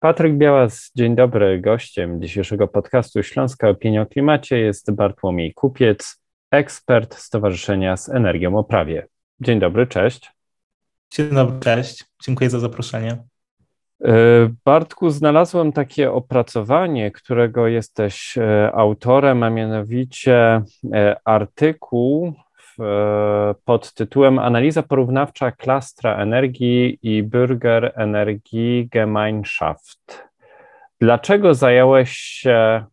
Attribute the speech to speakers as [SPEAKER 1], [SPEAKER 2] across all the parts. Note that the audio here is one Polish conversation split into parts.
[SPEAKER 1] Patryk Białas, dzień dobry. Gościem dzisiejszego podcastu Śląska Opinia o Klimacie jest Bartłomiej Kupiec, ekspert Stowarzyszenia z Energią o Prawie. Dzień dobry, cześć.
[SPEAKER 2] Dzień dobry, cześć. Dziękuję za zaproszenie.
[SPEAKER 1] E, Bartku, znalazłem takie opracowanie, którego jesteś e, autorem, a mianowicie e, artykuł pod tytułem Analiza porównawcza klastra energii i Bürger Energie Gemeinschaft. Dlaczego zająłeś się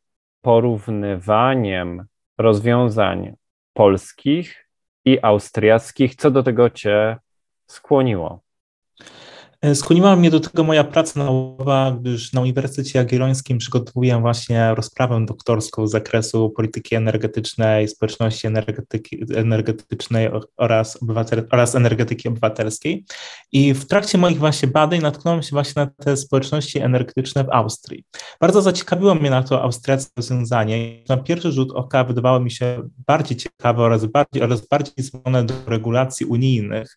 [SPEAKER 1] porównywaniem rozwiązań polskich i austriackich? Co do tego cię skłoniło?
[SPEAKER 2] E, skłoniła mnie do tego moja praca naukowa, gdyż na Uniwersytecie Jagiellońskim przygotowuję właśnie rozprawę doktorską z zakresu polityki energetycznej, społeczności energetyki, energetycznej oraz, obywatel, oraz energetyki obywatelskiej. I w trakcie moich właśnie badań natknąłem się właśnie na te społeczności energetyczne w Austrii. Bardzo zaciekawiło mnie na to austriackie rozwiązanie. Na pierwszy rzut oka wydawało mi się bardziej ciekawe oraz bardziej, oraz bardziej zbliżone do regulacji unijnych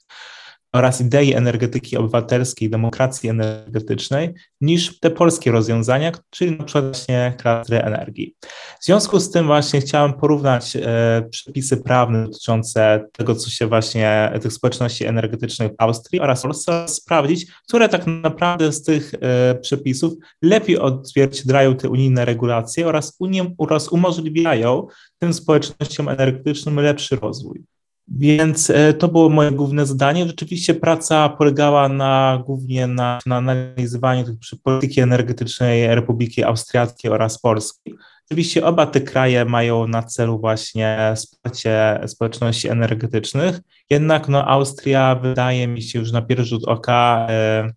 [SPEAKER 2] oraz idei energetyki obywatelskiej, demokracji energetycznej niż te polskie rozwiązania, czyli na przykład właśnie klastry energii. W związku z tym właśnie chciałem porównać e, przepisy prawne dotyczące tego, co się właśnie, tych społeczności energetycznych w Austrii oraz Polsce, sprawdzić, które tak naprawdę z tych e, przepisów lepiej odzwierciedlają te unijne regulacje oraz, unie, oraz umożliwiają tym społecznościom energetycznym lepszy rozwój. Więc e, to było moje główne zadanie. Rzeczywiście praca polegała na, głównie na, na analizowaniu polityki energetycznej Republiki Austriackiej oraz Polski. Oczywiście oba te kraje mają na celu właśnie wsparcie społeczności energetycznych, jednak no, Austria wydaje mi się już na pierwszy rzut oka, e,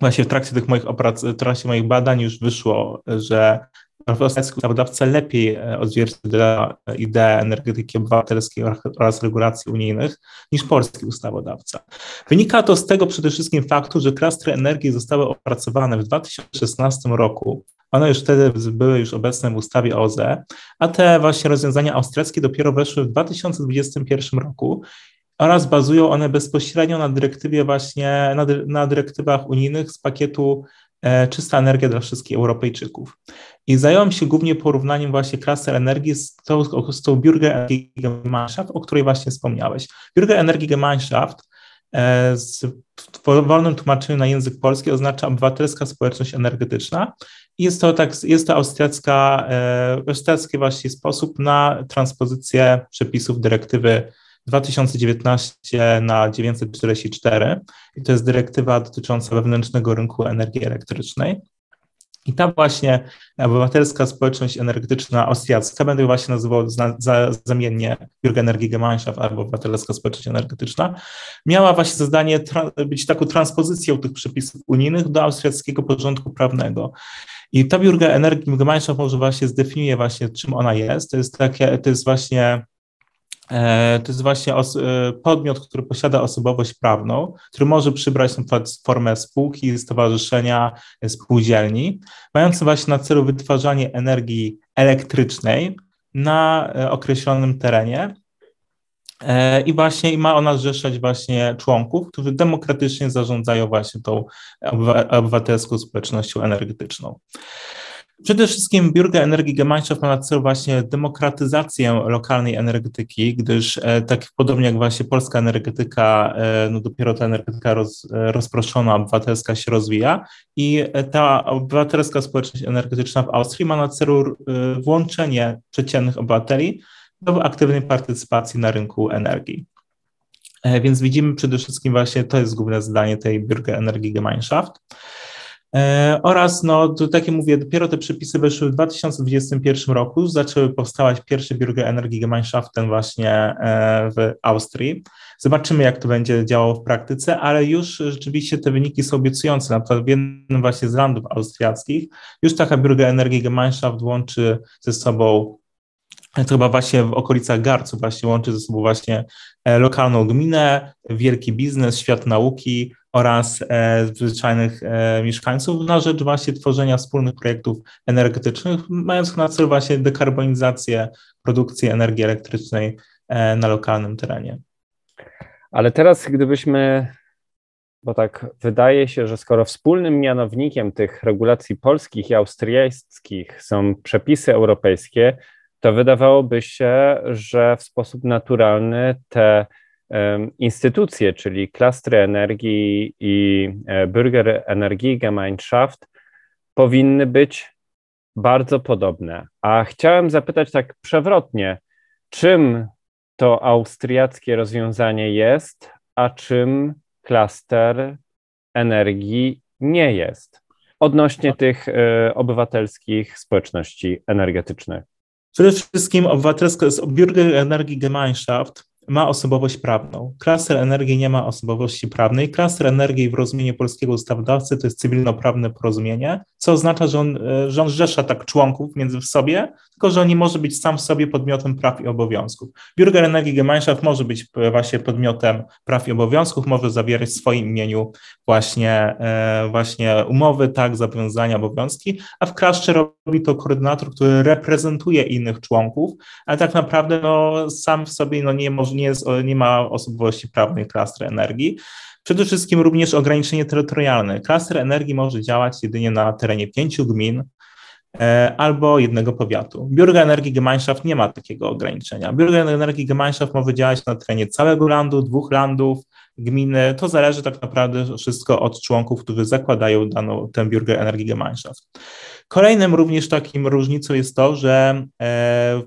[SPEAKER 2] właśnie w trakcie tych moich oprac, w trakcie moich badań już wyszło, że Polski ustawodawca lepiej e, odzwierciedla ideę energetyki obywatelskiej oraz regulacji unijnych niż polski ustawodawca. Wynika to z tego przede wszystkim faktu, że klastry energii zostały opracowane w 2016 roku. One już wtedy były już obecne w ustawie OZE, a te właśnie rozwiązania austriackie dopiero weszły w 2021 roku oraz bazują one bezpośrednio na dyrektywie właśnie, na, na dyrektywach unijnych z pakietu E, czysta energia dla wszystkich Europejczyków. I zająłem się głównie porównaniem właśnie klasy energii z tą, z tą Bürger Gemeinschaft, o której właśnie wspomniałeś. Bürger Energie Gemeinschaft e, z, w wolnym tłumaczeniu na język polski oznacza obywatelska społeczność energetyczna. Jest to, tak, jest to austriacka, e, austriacki właśnie sposób na transpozycję przepisów dyrektywy 2019 na 944 i to jest dyrektywa dotycząca wewnętrznego rynku energii elektrycznej. I ta właśnie obywatelska społeczność energetyczna austriacka, będę właśnie nazywał za, za, zamiennie Gemeinschaft albo obywatelska społeczność energetyczna, miała właśnie zadanie być taką transpozycją tych przepisów unijnych do austriackiego porządku prawnego. I ta Gemeinschaft może właśnie zdefiniuje właśnie, czym ona jest. To jest takie, to jest właśnie to jest właśnie e, podmiot, który posiada osobowość prawną, który może przybrać na przykład formę spółki, stowarzyszenia, spółdzielni, mający właśnie na celu wytwarzanie energii elektrycznej na e, określonym terenie. I właśnie ma ona zrzeszać właśnie członków, którzy demokratycznie zarządzają właśnie tą obywatelską społecznością energetyczną. Przede wszystkim Biurga Energii Gemeinschaft ma na celu właśnie demokratyzację lokalnej energetyki, gdyż e, tak podobnie jak właśnie polska energetyka, e, no dopiero ta energetyka roz, e, rozproszona, obywatelska się rozwija i ta obywatelska społeczność energetyczna w Austrii ma na celu włączenie przeciętnych obywateli do aktywnej partycypacji na rynku energii. Więc widzimy przede wszystkim właśnie, to jest główne zadanie tej Biurga Energii Gemeinschaft. E, oraz, no, to, tak jak mówię, dopiero te przepisy weszły w 2021 roku, zaczęły powstawać pierwsze biurga energii Gemeinschaften właśnie e, w Austrii. Zobaczymy, jak to będzie działało w praktyce, ale już rzeczywiście te wyniki są obiecujące. Na przykład w jednym właśnie z landów austriackich już taka biurga energii Gemeinschaft łączy ze sobą to chyba właśnie w okolicach Garcu właśnie łączy ze sobą właśnie e, lokalną gminę, wielki biznes, świat nauki, oraz e, zwyczajnych e, mieszkańców na rzecz właśnie tworzenia wspólnych projektów energetycznych, mających na celu właśnie dekarbonizację produkcji energii elektrycznej e, na lokalnym terenie.
[SPEAKER 1] Ale teraz, gdybyśmy bo tak wydaje się, że skoro wspólnym mianownikiem tych regulacji polskich i austriackich są przepisy europejskie, to wydawałoby się, że w sposób naturalny te instytucje, czyli klastry energii i e, Bürger Energiegemeinschaft, powinny być bardzo podobne. A chciałem zapytać tak przewrotnie, czym to austriackie rozwiązanie jest, a czym klaster energii nie jest odnośnie tych y, obywatelskich społeczności energetycznych?
[SPEAKER 2] Przede wszystkim obywatelska Bürger Energii Gemeinschaft ma osobowość prawną. Klaster energii nie ma osobowości prawnej. Klaster energii w rozumieniu polskiego ustawodawcy to jest cywilnoprawne porozumienie, co oznacza, że on, e, że on zrzesza tak członków między sobie, tylko że on nie może być sam w sobie podmiotem praw i obowiązków. Bürger Energii Gemeinschaft może być e, właśnie podmiotem praw i obowiązków, może zawierać w swoim imieniu właśnie, e, właśnie umowy, tak, zobowiązania, obowiązki, a w Klastrze robi to koordynator, który reprezentuje innych członków, ale tak naprawdę no, sam w sobie no, nie może nie, jest, nie ma osobowości prawnej klastry energii. Przede wszystkim również ograniczenie terytorialne. Klaster energii może działać jedynie na terenie pięciu gmin e, albo jednego powiatu. Bürger Energii Gemeinschaft nie ma takiego ograniczenia. Bürger Energii Gemeinschaft może działać na terenie całego landu, dwóch landów, gminy. To zależy tak naprawdę wszystko od członków, którzy zakładają daną tę Bürger Energii Gemeinschaft. Kolejnym również takim różnicą jest to, że e,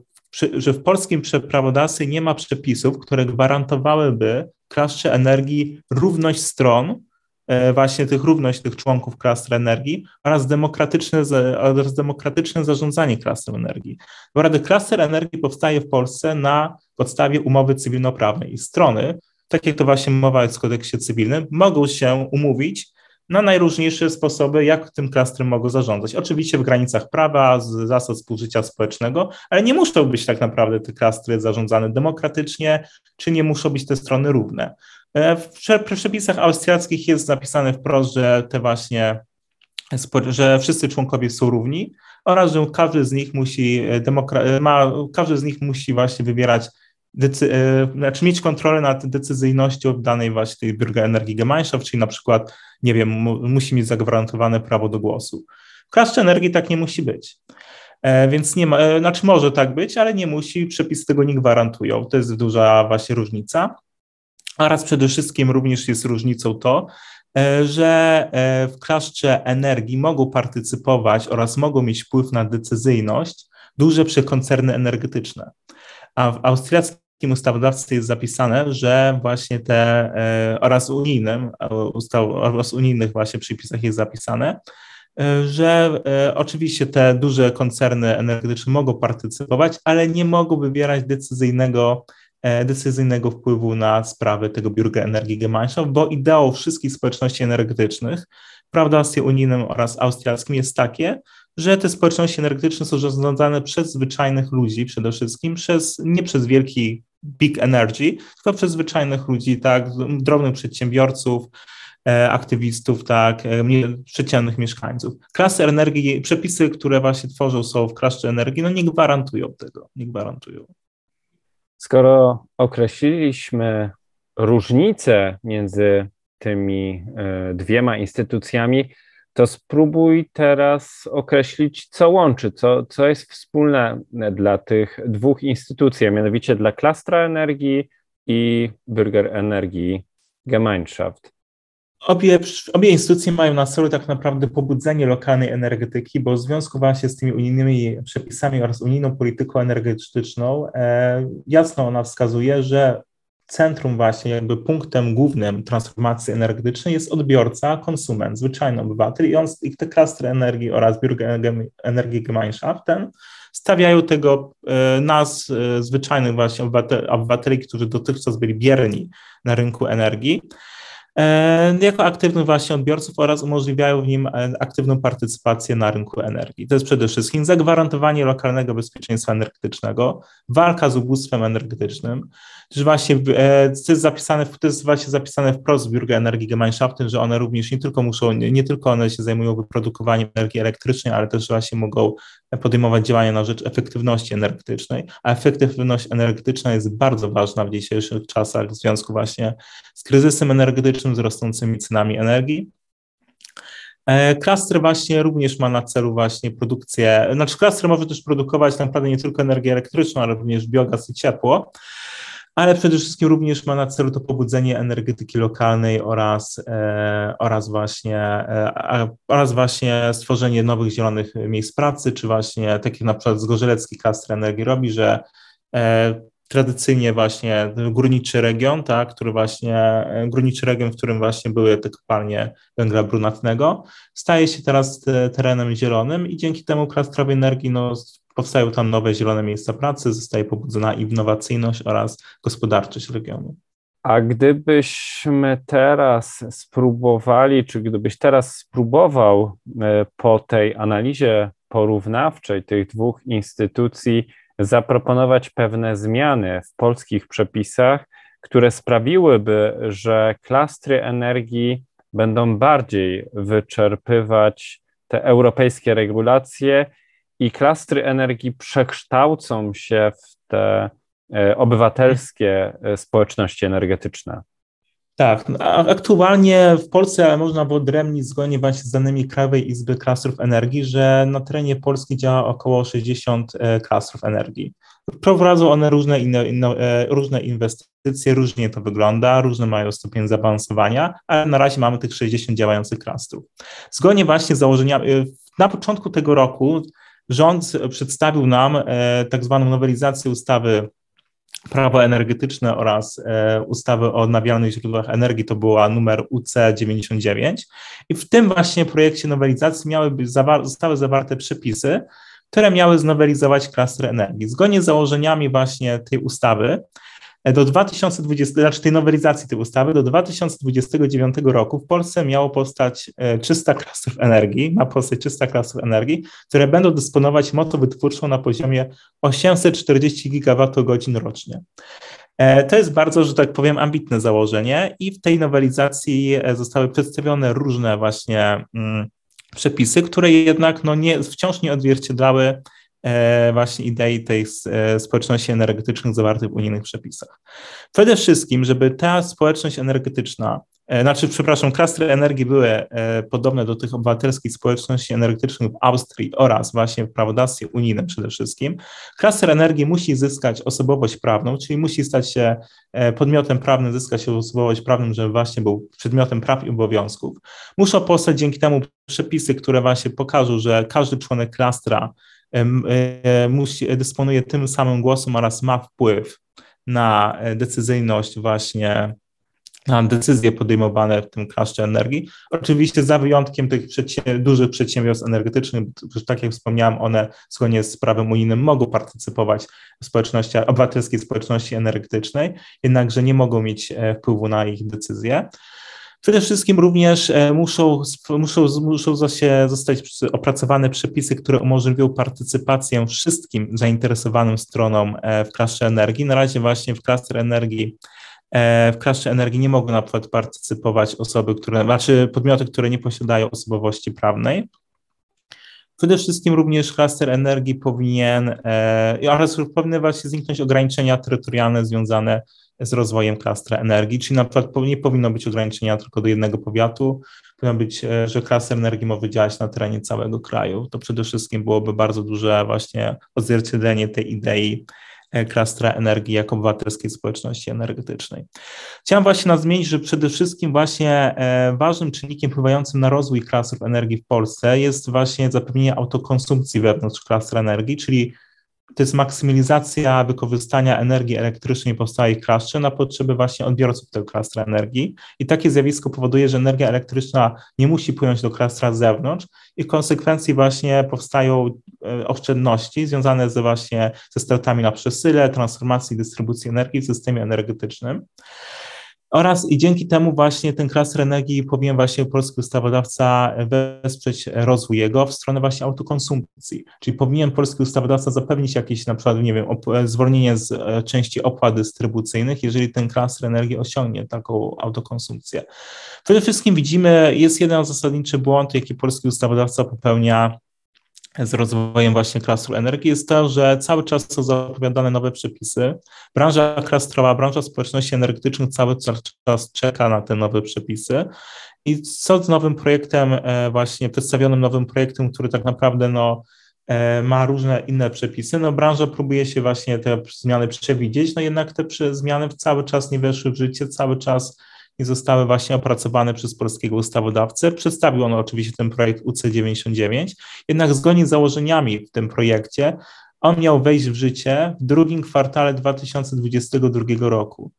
[SPEAKER 2] że w polskim prawodawstwie nie ma przepisów, które gwarantowałyby klastrze energii równość stron, e, właśnie tych równość tych członków klastry energii oraz demokratyczne, oraz demokratyczne zarządzanie klastrą energii. Rady klaster energii powstaje w Polsce na podstawie umowy cywilnoprawnej i strony, tak jak to właśnie mowa jest w kodeksie cywilnym, mogą się umówić na najróżniejsze sposoby, jak tym klastrem mogą zarządzać. Oczywiście w granicach prawa, z zasad współżycia społecznego, ale nie muszą być tak naprawdę te klastry zarządzane demokratycznie, czy nie muszą być te strony równe. E, w przepisach austriackich jest napisane wprost, że te właśnie, że wszyscy członkowie są równi oraz, że każdy z nich musi, e, ma, każdy z nich musi właśnie wybierać decy- e, znaczy mieć kontrolę nad decyzyjnością danej właśnie tej Bürger Energii Gemeinschaft, czyli na przykład, nie wiem, musi mieć zagwarantowane prawo do głosu. W Klastrze Energii tak nie musi być. E, więc nie ma, e, znaczy może tak być, ale nie musi, przepisy tego nie gwarantują. To jest duża właśnie różnica. Oraz przede wszystkim również jest różnicą to, że w klaszcze energii mogą partycypować oraz mogą mieć wpływ na decyzyjność duże przekoncerny energetyczne. A w austriackim polskim ustawodawstwie jest zapisane, że właśnie te e, oraz unijnym, ustaw, oraz unijnych właśnie przepisach jest zapisane, e, że e, oczywiście te duże koncerny energetyczne mogą partycypować, ale nie mogą wybierać decyzyjnego, decyzyjnego wpływu na sprawy tego biurka energii Gemeinschaft, bo ideą wszystkich społeczności energetycznych prawodawstwie unijnym oraz austriackim jest takie, że te społeczności energetyczne są zarządzane przez zwyczajnych ludzi przede wszystkim, przez, nie przez wielki big energy, tylko przez zwyczajnych ludzi, tak, drobnych przedsiębiorców, e, aktywistów, tak, e, przeciętnych mieszkańców. Klasy energii, przepisy, które właśnie tworzą są w klasie energii, no nie gwarantują tego, nie gwarantują.
[SPEAKER 1] Skoro określiliśmy różnice między tymi e, dwiema instytucjami, to spróbuj teraz określić, co łączy, co, co jest wspólne dla tych dwóch instytucji, a mianowicie dla klastra energii i Bürger Energii Gemeinschaft.
[SPEAKER 2] Obie, obie instytucje mają na celu tak naprawdę pobudzenie lokalnej energetyki, bo w związku właśnie z tymi unijnymi przepisami oraz unijną polityką energetyczną e, jasno ona wskazuje, że centrum właśnie, jakby punktem głównym transformacji energetycznej jest odbiorca, konsument, zwyczajny obywatel i on, i te klastry energii oraz Bürger Energii Gemeinschaften stawiają tego e, nas, e, zwyczajnych właśnie obywateli, obywateli, którzy dotychczas byli bierni na rynku energii, jako aktywnych właśnie odbiorców oraz umożliwiają w nim e, aktywną partycypację na rynku energii. To jest przede wszystkim zagwarantowanie lokalnego bezpieczeństwa energetycznego, walka z ubóstwem energetycznym, że właśnie e, to jest zapisane, to jest właśnie zapisane wprost w Bürger Energii Gemeinschaften, że one również nie tylko muszą, nie tylko one się zajmują wyprodukowaniem energii elektrycznej, ale też właśnie mogą podejmować działania na rzecz efektywności energetycznej, a efektywność energetyczna jest bardzo ważna w dzisiejszych czasach w związku właśnie z kryzysem energetycznym, z rosnącymi cenami energii. Klastr właśnie również ma na celu właśnie produkcję, znaczy klastr może też produkować naprawdę nie tylko energię elektryczną, ale również biogaz i ciepło, ale przede wszystkim również ma na celu to pobudzenie energetyki lokalnej oraz, e, oraz, właśnie, e, oraz właśnie stworzenie nowych zielonych miejsc pracy, czy właśnie tak jak na przykład Zgorzelecki Klaster Energii robi, że e, tradycyjnie właśnie górniczy region, tak, który właśnie, górniczy region, w którym właśnie były te kopalnie węgla brunatnego, staje się teraz terenem zielonym i dzięki temu klastrowej energii no, powstają tam nowe zielone miejsca pracy, zostaje pobudzona innowacyjność oraz gospodarczość regionu.
[SPEAKER 1] A gdybyśmy teraz spróbowali, czy gdybyś teraz spróbował e, po tej analizie porównawczej tych dwóch instytucji zaproponować pewne zmiany w polskich przepisach, które sprawiłyby, że klastry energii będą bardziej wyczerpywać te europejskie regulacje i klastry energii przekształcą się w te e, obywatelskie e, społeczności energetyczne.
[SPEAKER 2] Tak, no, aktualnie w Polsce można wyodrębnić zgodnie właśnie z danymi Krajowej Izby Klastrów Energii, że na terenie Polski działa około 60 e, klastrów energii. Prowadzą one różne, inne, różne inwestycje, różnie to wygląda, różne mają stopień zaawansowania, ale na razie mamy tych 60 działających klastrów. Zgodnie właśnie z założeniami, na początku tego roku rząd przedstawił nam e, tak zwaną nowelizację ustawy prawo energetyczne oraz e, ustawy o odnawialnych źródłach energii, to była numer UC99 i w tym właśnie projekcie nowelizacji miały być, zostały zawarte przepisy, które miały znowelizować klaster energii. Zgodnie z założeniami właśnie tej ustawy do 2020, znaczy tej nowelizacji tej ustawy, do 2029 roku w Polsce miało powstać 300 e, klastrów energii, ma powstać 300 klastrów energii, które będą dysponować mocą wytwórczą na poziomie 840 gigawattogodzin rocznie. E, to jest bardzo, że tak powiem, ambitne założenie i w tej nowelizacji e, zostały przedstawione różne właśnie mm, przepisy, które jednak no nie, wciąż nie odzwierciedlały właśnie idei tej e, społeczności energetycznych zawartych w unijnych przepisach. Przede wszystkim, żeby ta społeczność energetyczna, e, znaczy, przepraszam, klastry energii były podobne do tych obywatelskich społeczności energetycznych w Austrii oraz właśnie w prawodawstwie unijnym przede wszystkim, klaster energii musi zyskać osobowość prawną, czyli musi stać się podmiotem prawnym, zyskać osobowość prawną, żeby właśnie był przedmiotem praw i obowiązków. Muszą powstać dzięki temu przepisy, które właśnie pokażą, że każdy członek klastra E, musi, dysponuje tym samym głosem oraz ma wpływ na e, decyzyjność właśnie na decyzje podejmowane w tym klaszcze energii. Oczywiście za wyjątkiem tych przedsiębior dużych przedsiębiorstw energetycznych, tak jak wspomniałem, one zgodnie z prawem unijnym mogą partycypować w społeczności, obywatelskiej społeczności energetycznej, jednakże nie mogą mieć e, wpływu na ich decyzje. Przede wszystkim również e, muszą, muszą, muszą zostać opracowane przepisy, które umożliwią partycypację wszystkim zainteresowanym stronom e, w klastrze energii. Na razie właśnie w klastrze energii e, w klastrze energii nie mogą na przykład partycypować osoby, które, znaczy podmioty, które nie posiadają osobowości prawnej. Przede wszystkim również klaster energii powinien, oraz powinny właśnie zniknąć ograniczenia terytorialne związane z rozwojem klastra energii, czyli na przykład nie powinno być ograniczenia tylko do jednego powiatu, powinno być, e, że klaster energii może działać na terenie całego kraju. To przede wszystkim byłoby bardzo duże właśnie odzwierciedlenie tej idei e, klastra energii jako obywatelskiej społeczności energetycznej. Chciałem właśnie nadmienić, że przede wszystkim właśnie e, ważnym czynnikiem wpływającym na rozwój klastrów energii w Polsce jest właśnie zapewnienie autokonsumpcji wewnątrz klastra energii, czyli to jest maksymalizacja wykorzystania energii elektrycznej powstałej klaszcze na potrzeby właśnie odbiorców tego klastra energii. I takie zjawisko powoduje, że energia elektryczna nie musi płynąć do klastra z zewnątrz i w konsekwencji właśnie powstają e, oszczędności związane ze właśnie ze stratami na przesyle, transformacji i dystrybucji energii w systemie energetycznym. Oraz i dzięki temu właśnie ten klaster energii powinien właśnie polski ustawodawca wesprzeć rozwój jego w stronę właśnie autokonsumpcji. Czyli powinien polski ustawodawca zapewnić jakieś na przykład, nie wiem, zwolnienie z e, części opłat dystrybucyjnych, jeżeli ten klaster energii osiągnie taką autokonsumpcję. Przede wszystkim widzimy, jest jeden zasadniczy błąd, jaki polski ustawodawca popełnia z rozwojem właśnie klastru energii jest to, że cały czas są zapowiadane nowe przepisy. Branża klastrowa, branża społeczności energetycznych cały czas czeka na te nowe przepisy. I co z nowym projektem, e, właśnie przedstawionym nowym projektem, który tak naprawdę no, e, ma różne inne przepisy, no branża próbuje się właśnie te zmiany przewidzieć, no jednak te zmiany cały czas nie weszły w życie, cały czas nie zostały właśnie opracowane przez polskiego ustawodawcę. Przedstawił on oczywiście ten projekt UC99, jednak zgodnie z założeniami w tym projekcie on miał wejść w życie w drugim kwartale 2022 roku.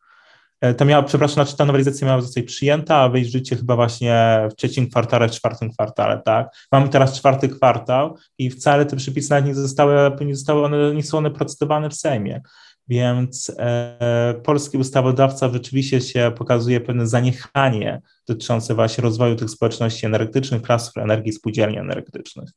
[SPEAKER 2] E, ta miała, przepraszam, znaczy ta nowelizacja miała zostać przyjęta, a wejść w życie chyba właśnie w trzecim kwartale, w czwartym kwartale, tak? Mamy teraz czwarty kwartał i wcale te przepisy nie zostały, nie zostały one, nie są one procedowane w Sejmie. Więc e, polski ustawodawca rzeczywiście się pokazuje pewne zaniechanie dotyczące właśnie rozwoju tych społeczności energetycznych, klastrów energii, spółdzielni energetycznych.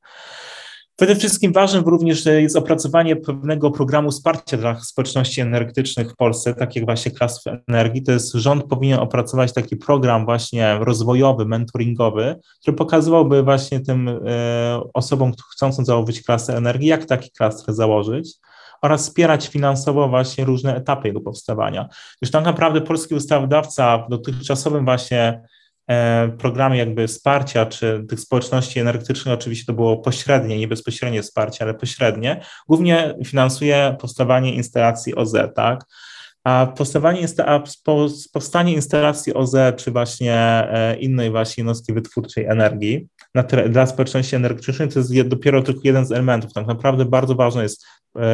[SPEAKER 2] Przede wszystkim ważnym również jest opracowanie pewnego programu wsparcia dla społeczności energetycznych w Polsce, tak jak właśnie klas energii. To jest rząd powinien opracować taki program właśnie rozwojowy, mentoringowy, który pokazywałby właśnie tym e, osobom chcącym założyć klasę energii, jak taki klaster założyć oraz wspierać finansowo właśnie różne etapy jego powstawania. Już tak naprawdę polski ustawodawca w dotychczasowym właśnie e, programie jakby wsparcia, czy tych społeczności energetycznych, oczywiście to było pośrednie, nie bezpośrednie wsparcie, ale pośrednie, głównie finansuje powstawanie instalacji OZE, tak? A powstawanie, a powstanie instalacji OZE, czy właśnie e, innej właśnie jednostki wytwórczej energii na, dla społeczności energetycznej, to jest dopiero tylko jeden z elementów. Tak naprawdę bardzo ważne jest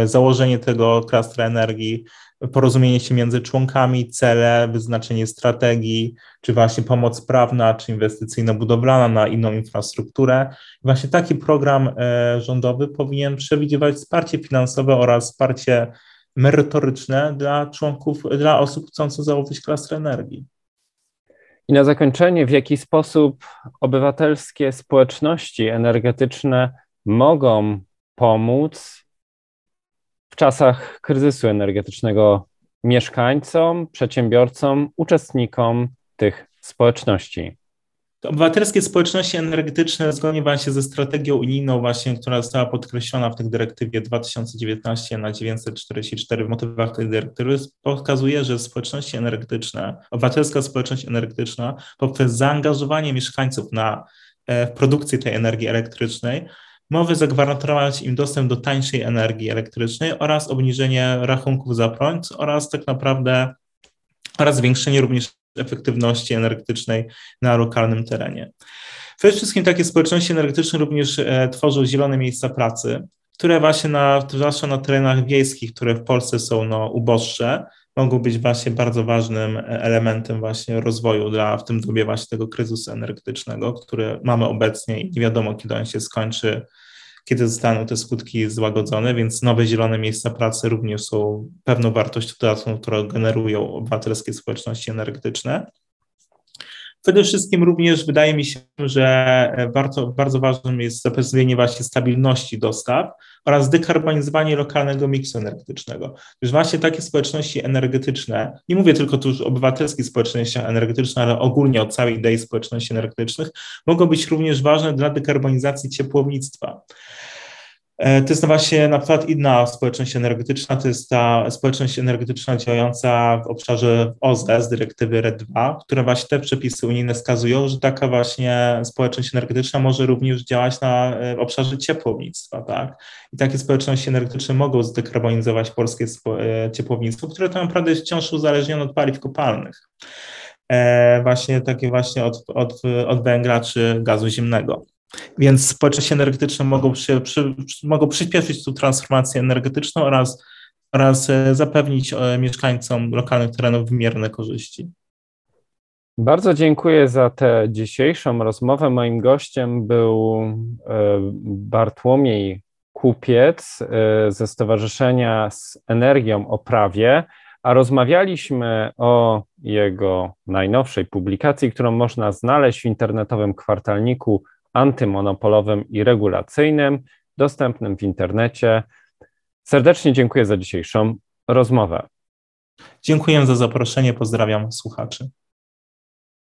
[SPEAKER 2] założenie tego klastra energii, porozumienie się między członkami, cele, wyznaczenie strategii, czy właśnie pomoc prawna, czy inwestycyjno-budowlana na inną infrastrukturę. Właśnie taki program e, rządowy powinien przewidywać wsparcie finansowe oraz wsparcie merytoryczne dla członków, dla osób chcących założyć klastrę energii.
[SPEAKER 1] I na zakończenie, w jaki sposób obywatelskie społeczności energetyczne mogą pomóc w czasach kryzysu energetycznego mieszkańcom, przedsiębiorcom, uczestnikom tych społeczności?
[SPEAKER 2] Obywatelskie społeczności energetyczne zgodnie właśnie ze strategią unijną właśnie, która została podkreślona w tej dyrektywie 2019 na 944 w motywach tej dyrektywy pokazuje, że społeczności energetyczne, obywatelska społeczność energetyczna poprzez zaangażowanie mieszkańców na e, w produkcję tej energii elektrycznej może zagwarantować im dostęp do tańszej energii elektrycznej oraz obniżenie rachunków za prąd oraz tak naprawdę oraz zwiększenie również efektywności energetycznej na lokalnym terenie. Przede wszystkim takie społeczności energetyczne również e, tworzą zielone miejsca pracy, które właśnie na, zwłaszcza na terenach wiejskich, które w Polsce są no, uboższe, mogą być właśnie bardzo ważnym e, elementem właśnie rozwoju dla, w tym dobie właśnie tego kryzysu energetycznego, który mamy obecnie i nie wiadomo, kiedy on się skończy, kiedy zostaną te skutki złagodzone, więc nowe zielone miejsca pracy również są pewną wartością dodatkową, którą generują obywatelskie społeczności energetyczne. Przede wszystkim również wydaje mi się, że bardzo, bardzo ważnym jest zapewnienie właśnie stabilności dostaw oraz dekarbonizowanie lokalnego miksu energetycznego. Już właśnie takie społeczności energetyczne, nie mówię tylko tu już o obywatelskich społecznościach energetycznych, ale ogólnie o całej idei społeczności energetycznych, mogą być również ważne dla dekarbonizacji ciepłownictwa. E, to jest właśnie na przykład inna społeczność energetyczna, to jest ta społeczność energetyczna działająca w obszarze OZE z dyrektywy RED 2, które właśnie te przepisy unijne wskazują, że taka właśnie społeczność energetyczna może również działać na e, obszarze ciepłownictwa, tak? I takie społeczności energetyczne mogą zdekarbonizować polskie e, ciepłownictwo, które tak naprawdę jest wciąż uzależnione od paliw kopalnych. Właśnie takie właśnie od, od, od węgla czy gazu ziemnego. Więc społeczności energetyczne mogą, przy, mogą przyspieszyć tą transformację energetyczną oraz, oraz e, zapewnić e, mieszkańcom lokalnych terenów wymierne korzyści.
[SPEAKER 1] Bardzo dziękuję za tę dzisiejszą rozmowę. Moim gościem był e, Bartłomiej Kupiec ze Stowarzyszenia z Energią o Prawie, a rozmawialiśmy o jego najnowszej publikacji, którą można znaleźć w internetowym kwartalniku antymonopolowym i regulacyjnym, dostępnym w internecie. Serdecznie dziękuję za dzisiejszą rozmowę.
[SPEAKER 2] Dziękuję za zaproszenie, pozdrawiam słuchaczy.